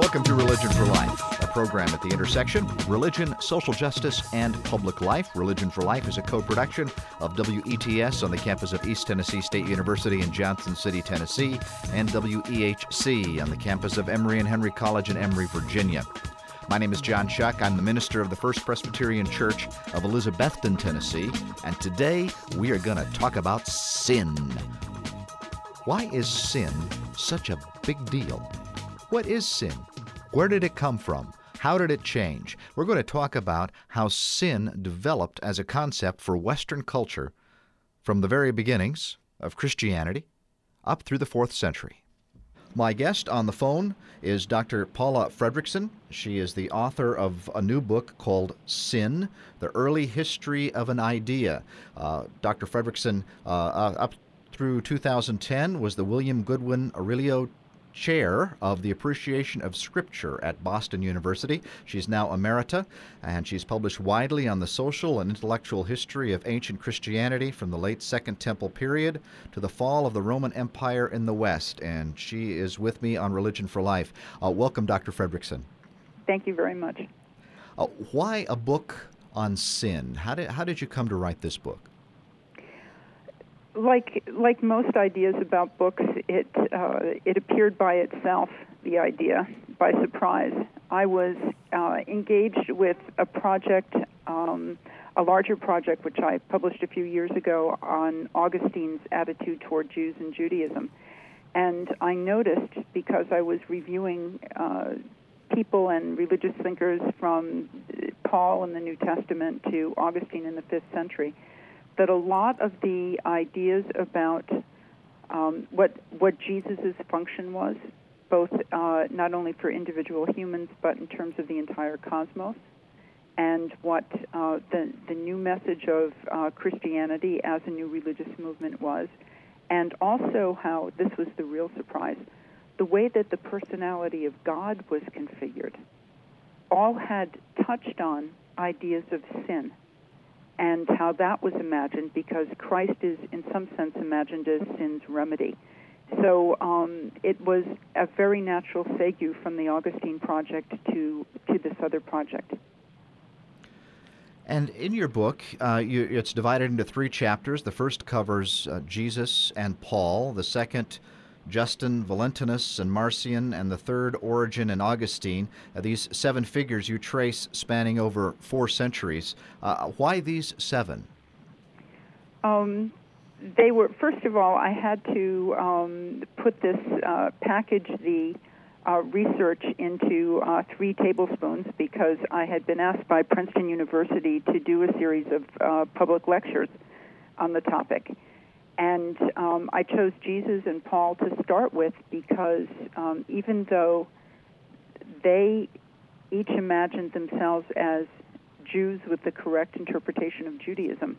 Welcome to Religion for Life, a program at the intersection of religion, social justice, and public life. Religion for Life is a co production of WETS on the campus of East Tennessee State University in Johnson City, Tennessee, and WEHC on the campus of Emory and Henry College in Emory, Virginia. My name is John Shuck. I'm the minister of the First Presbyterian Church of Elizabethton, Tennessee, and today we are going to talk about sin. Why is sin such a big deal? What is sin? Where did it come from? How did it change? We're going to talk about how sin developed as a concept for Western culture from the very beginnings of Christianity up through the fourth century. My guest on the phone is Dr. Paula Fredriksen. She is the author of a new book called Sin The Early History of an Idea. Uh, Dr. Fredriksen, uh, uh, up through 2010, was the William Goodwin Aurelio chair of the appreciation of scripture at Boston University. She's now emerita, and she's published widely on the social and intellectual history of ancient Christianity from the late Second Temple period to the fall of the Roman Empire in the West. And she is with me on Religion for Life. Uh, welcome, Dr. Fredriksen. Thank you very much. Uh, why a book on sin? How did, how did you come to write this book? Like like most ideas about books, it uh, it appeared by itself. The idea by surprise. I was uh, engaged with a project, um, a larger project, which I published a few years ago on Augustine's attitude toward Jews and Judaism, and I noticed because I was reviewing. Uh, people and religious thinkers from Paul in the New Testament to Augustine in the fifth century, that a lot of the ideas about um, what what Jesus's function was, both uh, not only for individual humans but in terms of the entire cosmos, and what uh, the the new message of uh, Christianity as a new religious movement was, and also how this was the real surprise, the way that the personality of God was configured, all had touched on ideas of sin and how that was imagined because Christ is, in some sense, imagined as sin's remedy. So um, it was a very natural segue from the Augustine project to, to this other project. And in your book, uh, you, it's divided into three chapters. The first covers uh, Jesus and Paul. The second Justin, Valentinus, and Marcion, and the third, Origen and Augustine. Uh, these seven figures you trace spanning over four centuries. Uh, why these seven? Um, they were, first of all, I had to um, put this, uh, package the uh, research into uh, three tablespoons because I had been asked by Princeton University to do a series of uh, public lectures on the topic. And um, I chose Jesus and Paul to start with because um, even though they each imagined themselves as Jews with the correct interpretation of Judaism,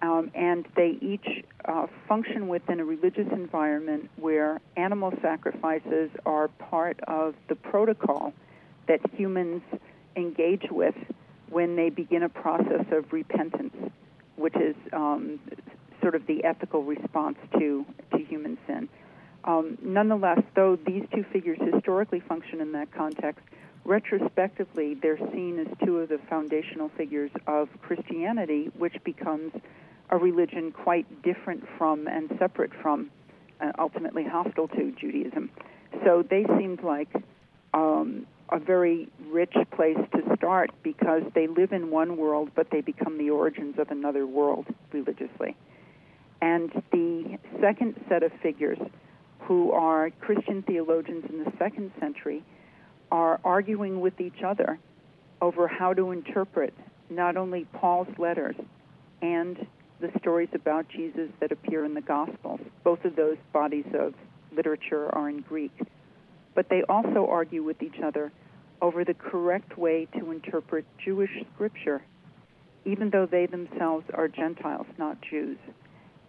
um, and they each uh, function within a religious environment where animal sacrifices are part of the protocol that humans engage with when they begin a process of repentance, which is um, sort of the ethical response to to human sin. Um, nonetheless, though these two figures historically function in that context, retrospectively they're seen as two of the foundational figures of Christianity, which becomes a religion quite different from and separate from, uh, ultimately hostile to Judaism. So they seemed like um, a very rich place to start because they live in one world, but they become the origins of another world religiously. And the second set of figures, who are Christian theologians in the second century, are arguing with each other over how to interpret not only Paul's letters and the stories about Jesus that appear in the Gospels. Both of those bodies of literature are in Greek. But they also argue with each other over the correct way to interpret Jewish scripture, even though they themselves are Gentiles, not Jews.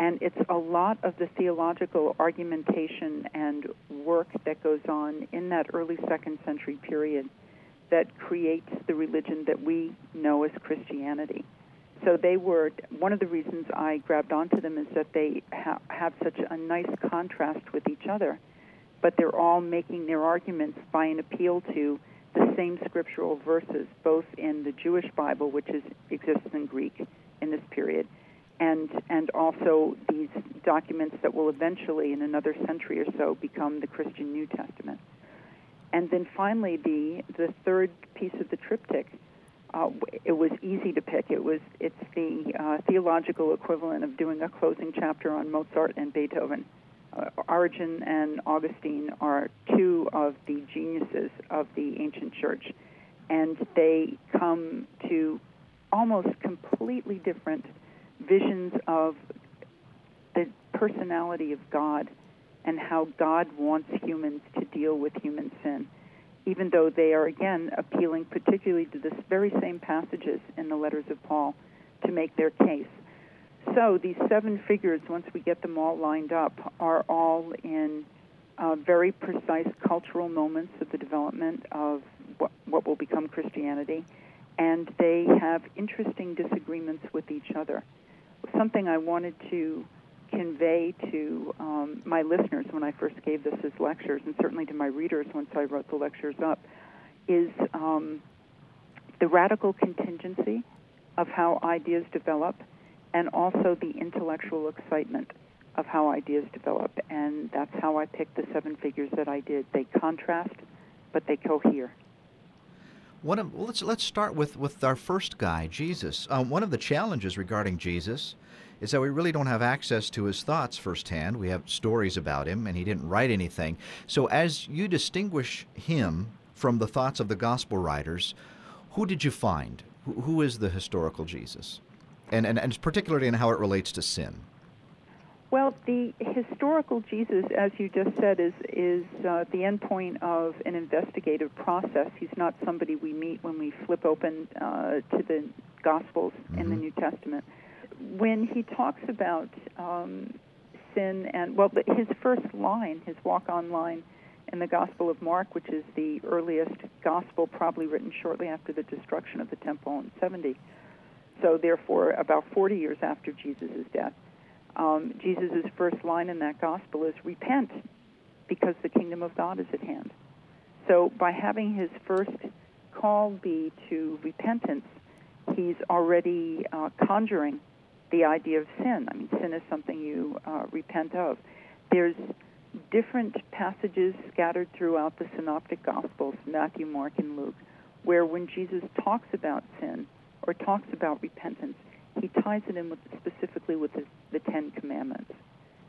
And it's a lot of the theological argumentation and work that goes on in that early second century period that creates the religion that we know as Christianity. So they were one of the reasons I grabbed onto them is that they ha- have such a nice contrast with each other but they're all making their arguments by an appeal to the same scriptural verses, both in the Jewish Bible, which is, exists in Greek in this period, and and also these documents that will eventually, in another century or so, become the Christian New Testament. And then finally, the the third piece of the triptych. Uh, it was easy to pick. It was it's the uh, theological equivalent of doing a closing chapter on Mozart and Beethoven. Uh, Origen and Augustine are two of the geniuses of the ancient church, and they come to almost completely different visions of the personality of God and how God wants humans to deal with human sin, even though they are, again, appealing particularly to the very same passages in the letters of Paul to make their case. So these seven figures, once we get them all lined up, are all in uh, very precise cultural moments of the development of what, what will become Christianity, and they have interesting disagreements with each other. Something I wanted to convey to um, my listeners when I first gave this as lectures, and certainly to my readers once I wrote the lectures up, is um, the radical contingency of how ideas develop, and also the intellectual excitement of how ideas develop. And that's how I picked the seven figures that I did. They contrast, but they cohere. One of, let's let's start with, with our first guy, Jesus. Um, one of the challenges regarding Jesus is that we really don't have access to his thoughts firsthand. We have stories about him, and he didn't write anything. So, as you distinguish him from the thoughts of the gospel writers, who did you find? who, who is the historical Jesus? And, and, and particularly in how it relates to sin. Well, the historical Jesus, as you just said, is is uh, the endpoint of an investigative process. He's not somebody we meet when we flip open uh, to the Gospels mm-hmm. in the. New Testament when he talks about um, sin and well, his first line, his walk-on line in the Gospel of Mark, which is the earliest gospel, probably written shortly after the destruction of the temple in 70. So, therefore, about 40 years after Jesus' death, um, Jesus' first line in that gospel is repent because the kingdom of God is at hand. So, by having his first call be to repentance, he's already uh, conjuring the idea of sin. I mean, sin is something you uh, repent of. There's different passages scattered throughout the synoptic gospels, Matthew, Mark, and Luke, where when Jesus talks about sin or talks about repentance, he ties it in with, specifically with the, the Ten Commandments.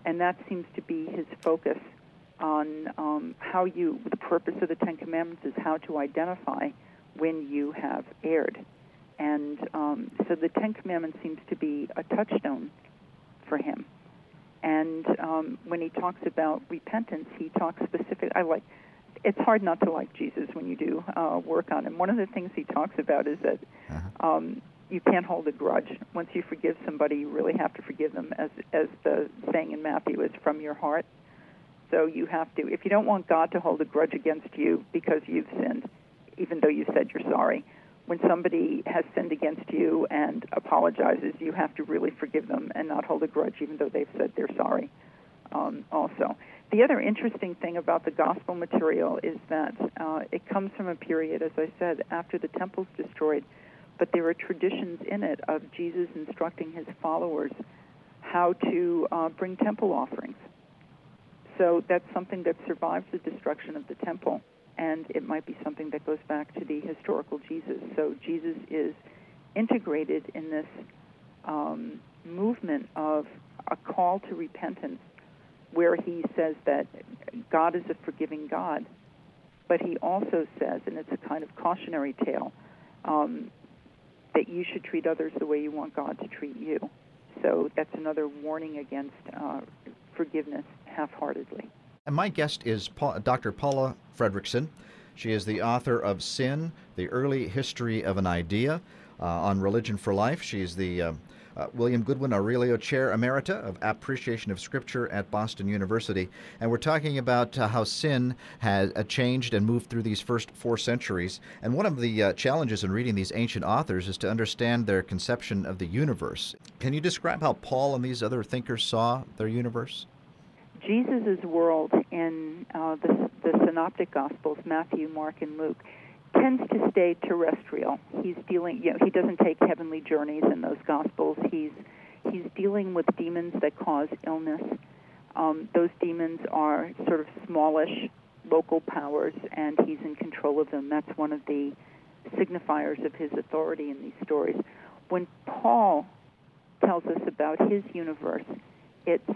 And that seems to be his focus on um, how you, the purpose of the Ten Commandments is how to identify when you have erred. And um, so the Ten Commandments seems to be a touchstone for him. And um, when he talks about repentance, he talks specific. I like. It's hard not to like Jesus when you do uh, work on him. One of the things he talks about is that uh-huh. um, you can't hold a grudge. Once you forgive somebody, you really have to forgive them, as as the saying in Matthew is, from your heart. So you have to. If you don't want God to hold a grudge against you because you've sinned, even though you said you're sorry, when somebody has sinned against you and apologizes, you have to really forgive them and not hold a grudge, even though they've said they're sorry. Um, also, the other interesting thing about the gospel material is that uh, it comes from a period, as I said, after the temple's destroyed, but there are traditions in it of Jesus instructing his followers how to uh, bring temple offerings. So that's something that survives the destruction of the temple and it might be something that goes back to the historical Jesus. So Jesus is integrated in this um, movement of a call to repentance, where he says that God is a forgiving God, but he also says, and it's a kind of cautionary tale, um, that you should treat others the way you want God to treat you. So that's another warning against uh, forgiveness half-heartedly. And my guest is Dr. Paula Fredriksen. She is the author of Sin, The Early History of an Idea uh, on Religion for Life. She is the uh, uh, William Goodwin Aurelio Chair Emerita of Appreciation of Scripture at Boston University. And we're talking about uh, how sin has uh, changed and moved through these first four centuries. And one of the uh, challenges in reading these ancient authors is to understand their conception of the universe. Can you describe how Paul and these other thinkers saw their universe? Jesus' world in uh, the, the Synoptic Gospels, Matthew, Mark, and Luke, tends to stay terrestrial. He's dealing, you know, he doesn't take heavenly journeys in those Gospels. He's he's dealing with demons that cause illness. Um, those demons are sort of smallish local powers, and he's in control of them. That's one of the signifiers of his authority in these stories. When Paul tells us about his universe, it's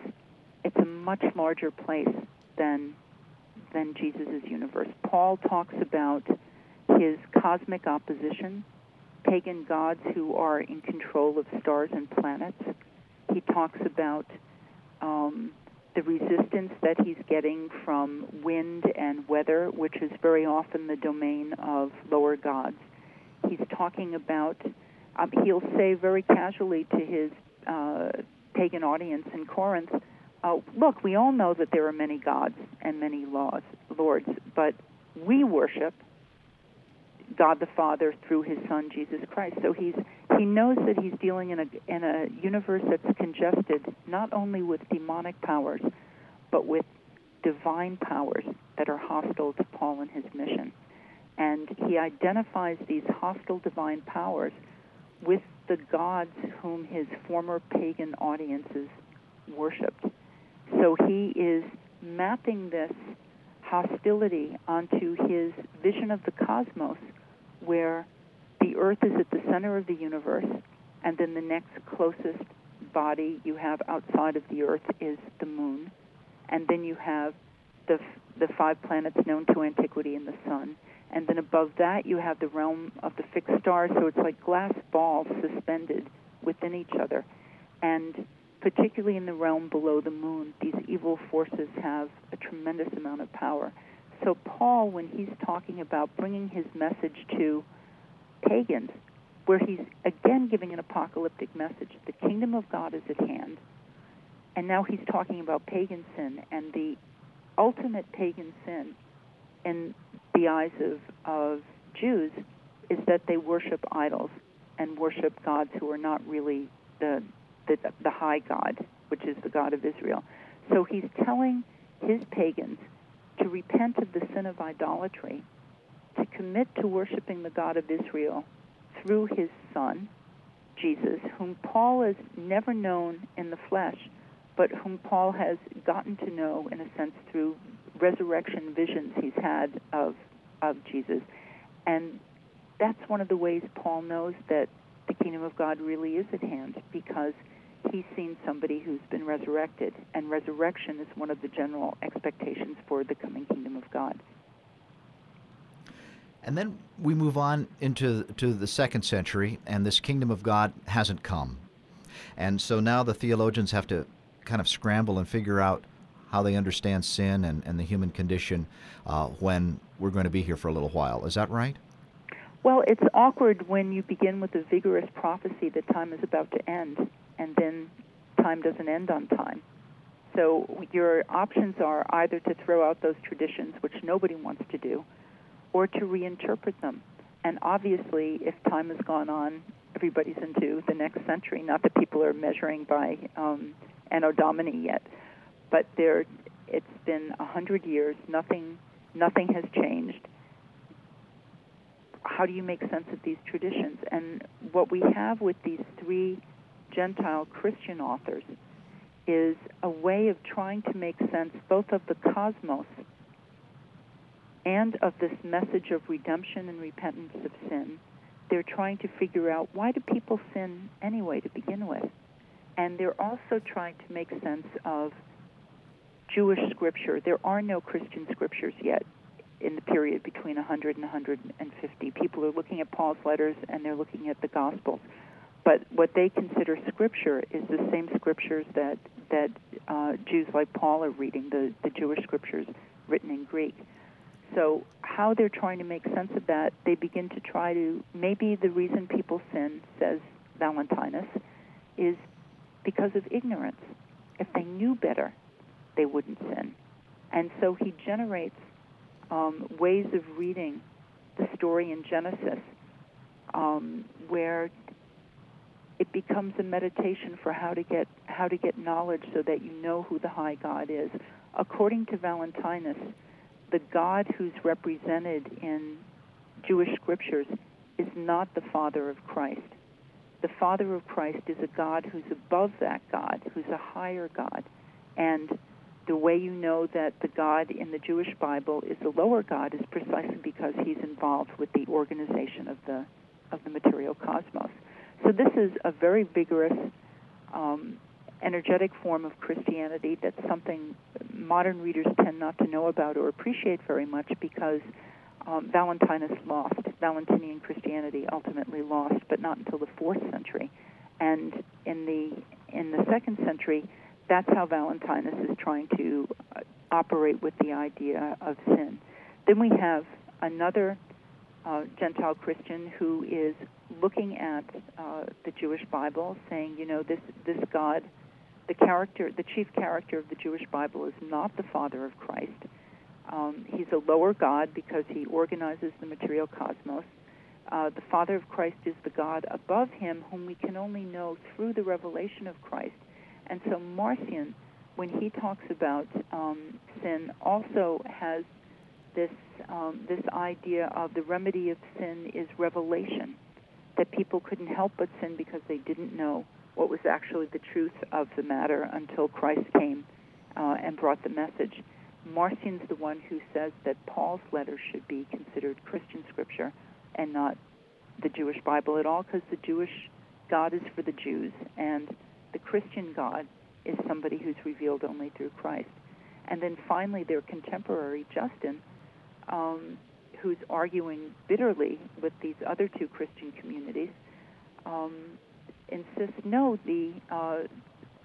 it's a much larger place than than Jesus' universe. Paul talks about his cosmic opposition, pagan gods who are in control of stars and planets. He talks about um, the resistance that he's getting from wind and weather, which is very often the domain of lower gods. He's talking about, um, he'll say very casually to his uh, pagan audience in Corinth, uh, look, we all know that there are many gods and many laws, lords, but we worship God the Father through His Son Jesus Christ. So he's he knows that he's dealing in a in a universe that's congested not only with demonic powers, but with divine powers that are hostile to Paul and his mission. And he identifies these hostile divine powers with the gods whom his former pagan audiences worshipped. So he is mapping this hostility onto his vision of the cosmos, where the earth is at the center of the universe, and then the next closest body you have outside of the earth is the moon, and then you have the the five planets known to antiquity and the sun, and then above that you have the realm of the fixed stars. So it's like glass balls suspended within each other, and particularly in the realm below the moon, these evil forces have a tremendous amount of power. So Paul, when he's talking about bringing his message to pagans, where he's again giving an apocalyptic message, the kingdom of God is at hand, and now he's talking about pagan sin and the ultimate pagan sin in the eyes of, of Jews is that they worship idols and worship gods who are not really the, the, the high God, which is the God of Israel. So he's telling his pagans to repent of the sin of idolatry, to commit to worshiping the God of Israel through his Son, Jesus, whom Paul has never known in the flesh, but whom Paul has gotten to know, in a sense, through resurrection visions he's had of, of Jesus. And that's one of the ways Paul knows that the kingdom of God really is at hand, because he's seen somebody who's been resurrected, and resurrection is one of the general expectations for the coming kingdom of God. And then we move on into to the second century, and this kingdom of God hasn't come. And so now the theologians have to kind of scramble and figure out how they understand sin and, and the human condition uh, when we're going to be here for a little while. Is that right? Well, it's awkward when you begin with a vigorous prophecy that time is about to end and then time doesn't end on time. So your options are either to throw out those traditions, which nobody wants to do, or to reinterpret them. And obviously, if time has gone on, everybody's into the next century. Not that people are measuring by um, Anno Domini yet, but there, it's been a hundred years. Nothing, nothing has changed. How do you make sense of these traditions? And what we have with these three Gentile Christian authors is a way of trying to make sense both of the cosmos and of this message of redemption and repentance of sin. They're trying to figure out why do people sin anyway to begin with? And they're also trying to make sense of Jewish scripture. There are no Christian scriptures yet in the period between 100 and 150. People are looking at Paul's letters and they're looking at the Gospels but what they consider scripture is the same scriptures that that uh, Jews like Paul are reading, the the Jewish scriptures written in Greek. So how they're trying to make sense of that, they begin to try to maybe the reason people sin, says Valentinus, is because of ignorance. If they knew better, they wouldn't sin. And so he generates um, ways of reading the story in Genesis um, where it becomes a meditation for how to get how to get knowledge so that you know who the high God is. according to Valentinus, the God who's represented in Jewish scriptures is not the Father of Christ. The Father of Christ is a God who's above that God, who's a higher God. And the way you know that the God in the Jewish Bible is a lower God is precisely because he's involved with the organization of the of the material cosmos. So this is a very vigorous, um, energetic form of Christianity that's something modern readers tend not to know about or appreciate very much because um, Valentinus lost. Valentinian Christianity ultimately lost, but not until the fourth century. And in the in the second century, that's how Valentinus is trying to uh, operate with the idea of sin. Then we have another uh, Gentile Christian who is looking at uh, the Jewish Bible, saying, you know, this this God, the character, the chief character of the Jewish Bible is not the Father of Christ. Um, he's a lower God because he organizes the material cosmos. Uh, the Father of Christ is the God above him, whom we can only know through the revelation of Christ. And so Marcion, when he talks about um, sin, also has this um, this idea of the remedy of sin is revelation, that people couldn't help but sin because they didn't know what was actually the truth of the matter until Christ came uh, and brought the message. Marcion's the one who says that Paul's letters should be considered Christian scripture and not the Jewish Bible at all, because the Jewish God is for the Jews, and the Christian God is somebody who's revealed only through Christ. And then finally, their contemporary, Justin, um, who's arguing bitterly with these other two Christian communities, um, insists no, the uh,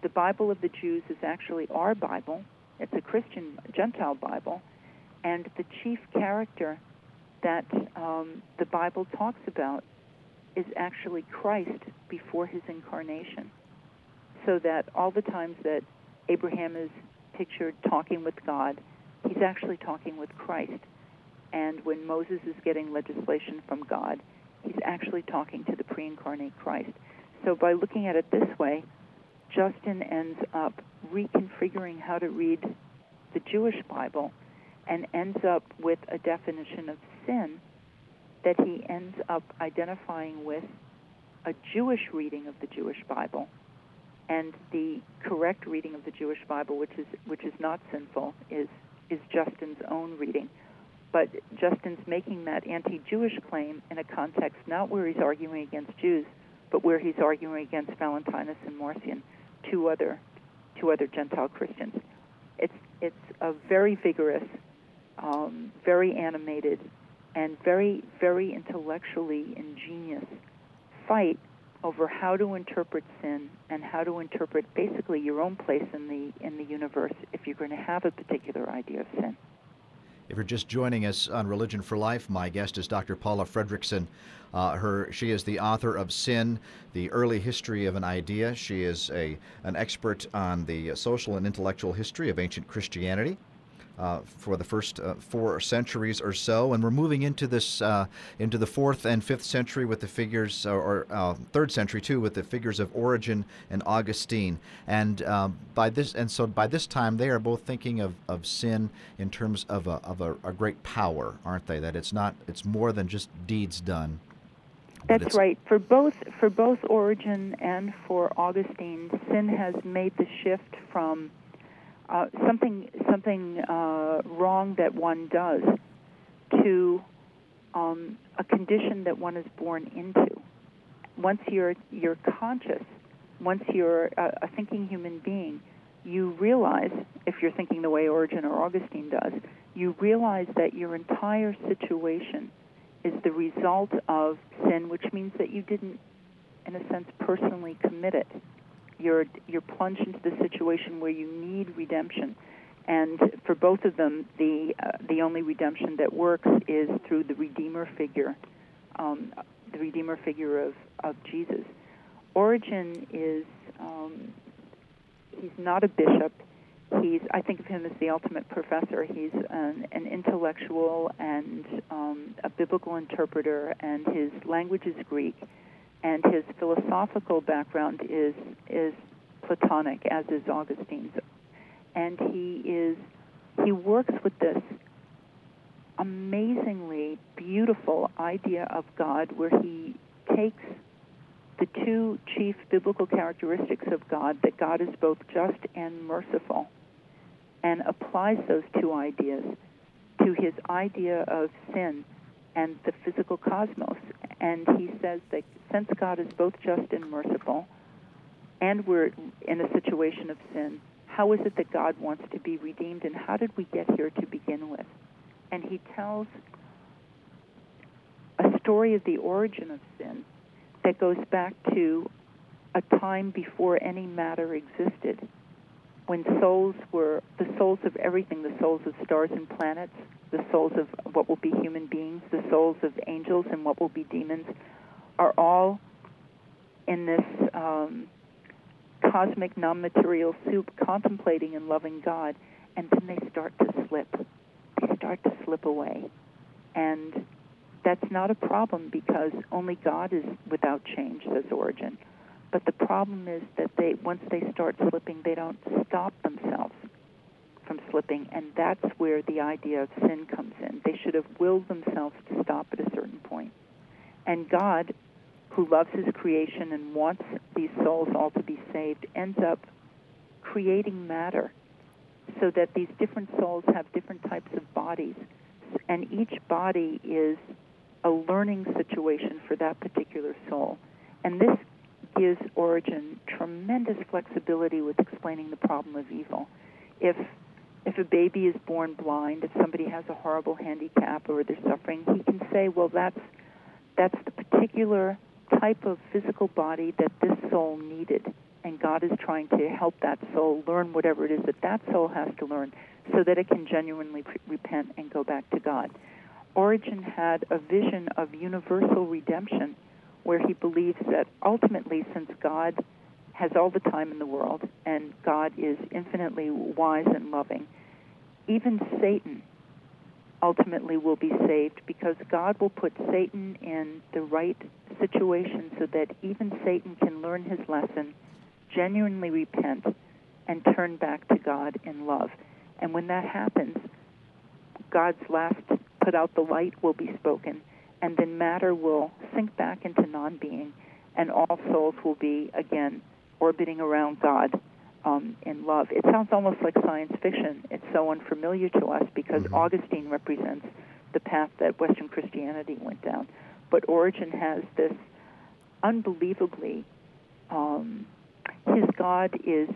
the Bible of the Jews is actually our Bible. It's a Christian Gentile Bible, and the chief character that um, the Bible talks about is actually Christ before his incarnation. So that all the times that Abraham is pictured talking with God, he's actually talking with Christ. And when Moses is getting legislation from God, he's actually talking to the pre incarnate Christ. So by looking at it this way, Justin ends up reconfiguring how to read the Jewish Bible and ends up with a definition of sin that he ends up identifying with a Jewish reading of the Jewish Bible and the correct reading of the Jewish Bible which is which is not sinful is is Justin's own reading but Justin's making that anti-Jewish claim in a context not where he's arguing against Jews but where he's arguing against Valentinus and Marcion two other two other Gentile Christians it's it's a very vigorous um, very animated and very, very intellectually ingenious fight over how to interpret sin and how to interpret basically your own place in the in the universe if you're going to have a particular idea of sin. If you're just joining us on Religion for Life, my guest is Dr. Paula Fredriksen. Uh, her, she is the author of Sin: The Early History of an Idea. She is a an expert on the social and intellectual history of ancient Christianity uh, for the first uh, four centuries or so, and we're moving into this uh, into the fourth and fifth century with the figures, or, or uh, third century too, with the figures of Origen and Augustine. And um, by this, and so by this time, they are both thinking of, of sin in terms of a of a, a great power, aren't they? That it's not, it's more than just deeds done. That's right. For both for both Origen and for Augustine, sin has made the shift from uh, something something uh, wrong that one does to um, a condition that one is born into. Once you're you're conscious, once you're a, a thinking human being, you realize, if you're thinking the way Origen or Augustine does, you realize that your entire situation is the result of sin, which means that you didn't, in a sense, personally commit it you're you're plunged into the situation where you need redemption. And for both of them, the uh, the only redemption that works is through the Redeemer figure, um, the Redeemer figure of, of Jesus. Origen is um, he's not a bishop. He's I think of him as the ultimate professor. He's an, an intellectual and um, a biblical interpreter, and his language is Greek and his philosophical background is is Platonic, as is Augustine's, and he is he works with this amazingly beautiful idea of God where he takes the two chief biblical characteristics of God, that God is both just and merciful, and applies those two ideas to his idea of sin and the physical cosmos. And he says that since God is both just and merciful, and we're in a situation of sin, how is it that God wants to be redeemed, and how did we get here to begin with? And he tells a story of the origin of sin that goes back to a time before any matter existed, when souls were the souls of everything the souls of stars and planets, the souls of what will be human beings, the souls of angels and what will be demons are all in this um, cosmic non material soup contemplating and loving God, and then they start to slip. They start to slip away. And that's not a problem because only God is without change, says Origen. But the problem is that they once they start slipping, they don't stop themselves from slipping, and that's where the idea of sin comes in. They should have willed themselves to stop at a certain point. And God who loves his creation and wants these souls all to be saved, ends up creating matter so that these different souls have different types of bodies. And each body is a learning situation for that particular soul. And this gives Origen tremendous flexibility with explaining the problem of evil. If if a baby is born blind, if somebody has a horrible handicap or they're suffering, he can say, well, that's that's the particular type of physical body that this soul needed. And God is trying to help that soul learn whatever it is that that soul has to learn so that it can genuinely pre- repent and go back to God. Origen had a vision of universal redemption where he believes that ultimately, since God has all the time in the world and God is infinitely wise and loving, even Satan ultimately will be saved because God will put Satan in the right situation so that even Satan can learn his lesson, genuinely repent, and turn back to God in love. And when that happens, God's last put out the light will be spoken, and then matter will sink back into non being, and all souls will be again orbiting around God um, in love. It sounds almost like science fiction. It's so unfamiliar to us because mm-hmm. Augustine represents the path that Western Christianity went down. But Origen has this unbelievably, um, his God is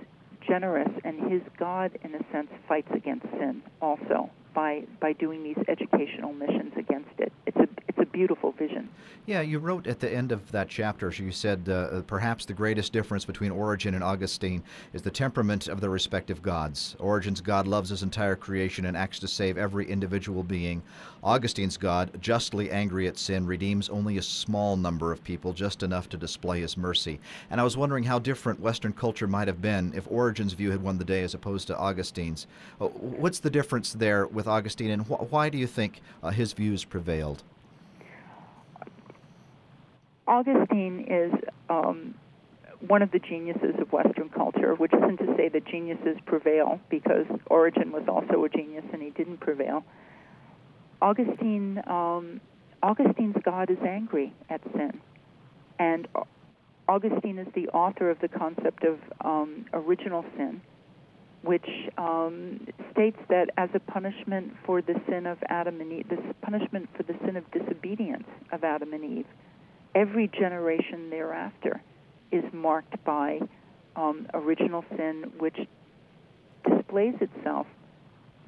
generous, and his God, in a sense, fights against sin also by by doing these educational missions against it. It's a it's a beautiful vision. Yeah, you wrote at the end of that chapter. You said uh, perhaps the greatest difference between Origen and Augustine is the temperament of their respective gods. Origen's God loves his entire creation and acts to save every individual being. Augustine's God, justly angry at sin, redeems only a small number of people, just enough to display his mercy. And I was wondering how different Western culture might have been if Origen's view had won the day as opposed to Augustine's. Uh, what's the difference there with with Augustine, and wh- why do you think uh, his views prevailed? Augustine is um, one of the geniuses of Western culture, which isn't to say that geniuses prevail, because Origen was also a genius and he didn't prevail. Augustine, um, Augustine's God is angry at sin, and Augustine is the author of the concept of um, original sin, which um, states that as a punishment for the sin of Adam and Eve, this punishment for the sin of disobedience of Adam and Eve, every generation thereafter is marked by um, original sin, which displays itself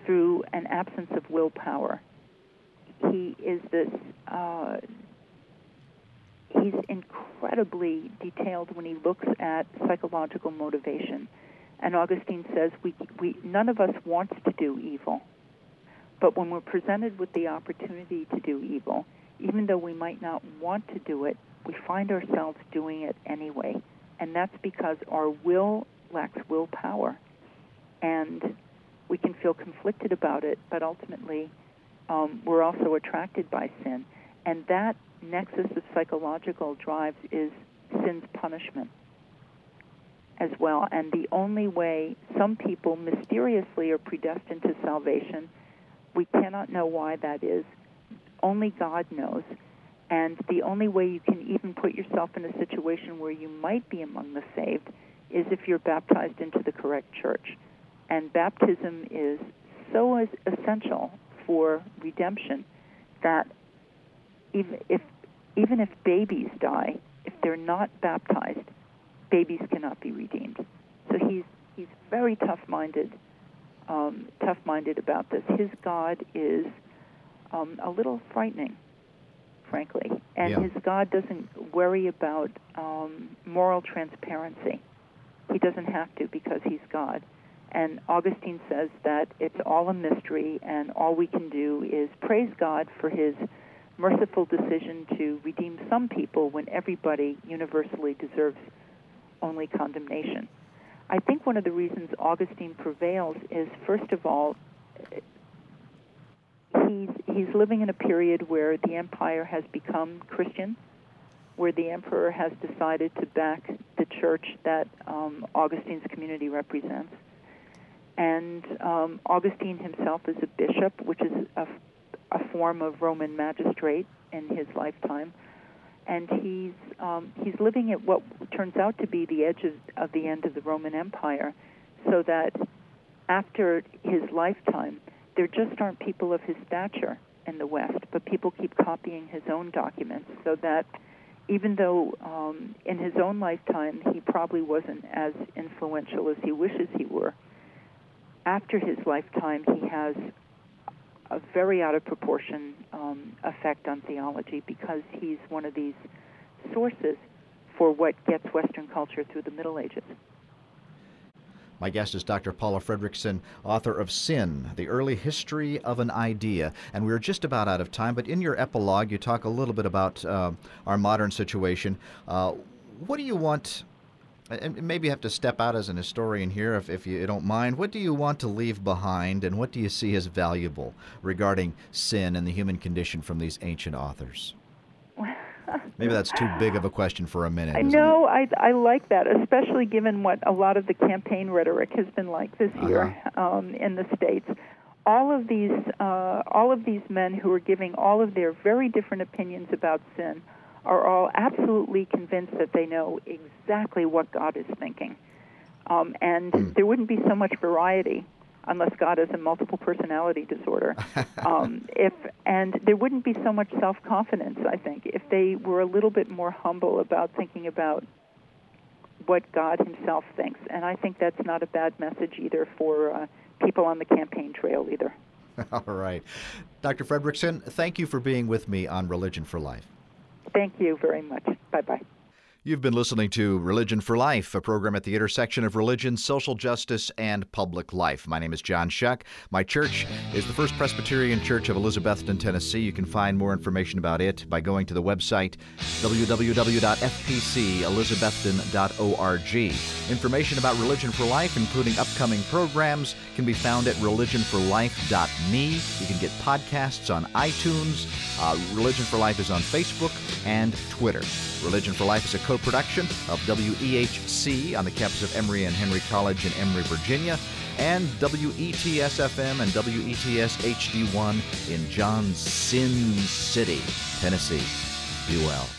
through an absence of willpower. He is this. Uh, he's incredibly detailed when he looks at psychological motivation and Augustine says we, we, none of us wants to do evil. But when we're presented with the opportunity to do evil, even though we might not want to do it, we find ourselves doing it anyway. And that's because our will lacks willpower. And we can feel conflicted about it, but ultimately um, we're also attracted by sin. And that nexus of psychological drives is sin's punishment as well. And the only way some people mysteriously are predestined to salvation, we cannot know why that is. Only God knows. And the only way you can even put yourself in a situation where you might be among the saved is if you're baptized into the correct church. And baptism is so essential for redemption that even if even if babies die, if they're not baptized, babies cannot be redeemed. So he's he's very tough-minded, um, tough-minded about this. His God is um, a little frightening, frankly, and Yeah. his God doesn't worry about um, moral transparency. He doesn't have to because he's God. And Augustine says that it's all a mystery, and all we can do is praise God for his merciful decision to redeem some people when everybody universally deserves only condemnation. I think one of the reasons Augustine prevails is, first of all, he's he's living in a period where the empire has become Christian, where the emperor has decided to back the church that um, Augustine's community represents, and um, Augustine himself is a bishop, which is a, a form of Roman magistrate in his lifetime, and he's um, he's living at what turns out to be the edge of, of the end of the Roman Empire, so that after his lifetime, there just aren't people of his stature in the West, but people keep copying his own documents, so that even though um, in his own lifetime he probably wasn't as influential as he wishes he were, after his lifetime he has a very out of proportion um, effect on theology because he's one of these sources for what gets Western culture through the Middle Ages. My guest is Dr. Paula Fredriksen, author of Sin, The Early History of an Idea. And we're just about out of time, but in your epilogue, you talk a little bit about uh, our modern situation. Uh, what do you want? And maybe you have to step out as an historian here, if, if you don't mind. What do you want to leave behind, and what do you see as valuable regarding sin and the human condition from these ancient authors? Maybe that's too big of a question for a minute. I know I I like that, especially given what a lot of the campaign rhetoric has been like this year um, in the states. All of these uh, all of these men who are giving all of their very different opinions about sin are all absolutely convinced that they know exactly what God is thinking, um, and Hmm. there wouldn't be so much variety unless God has a multiple personality disorder. um, if and there wouldn't be so much self confidence. I think if they were a little bit more humble about thinking about what God Himself thinks, and I think that's not a bad message either for uh, people on the campaign trail either. All right. Dr. Fredriksen, thank you for being with me on Religion for Life. Thank you very much. Bye bye. You've been listening to Religion for Life, a program at the intersection of religion, social justice, and public life. My name is John Shuck. My church is the First Presbyterian Church of Elizabethton, Tennessee. You can find more information about it by going to the website www.fpcelizabethton.org. Information about Religion for Life, including upcoming programs, can be found at religionforlife.me. You can get podcasts on iTunes. Uh, Religion for Life is on Facebook and Twitter. Religion for Life is a co production of WEHC on the campus of Emory and Henry College in Emory, Virginia, and WETS FM and WETS HD1 in Johnson City, Tennessee. Be well.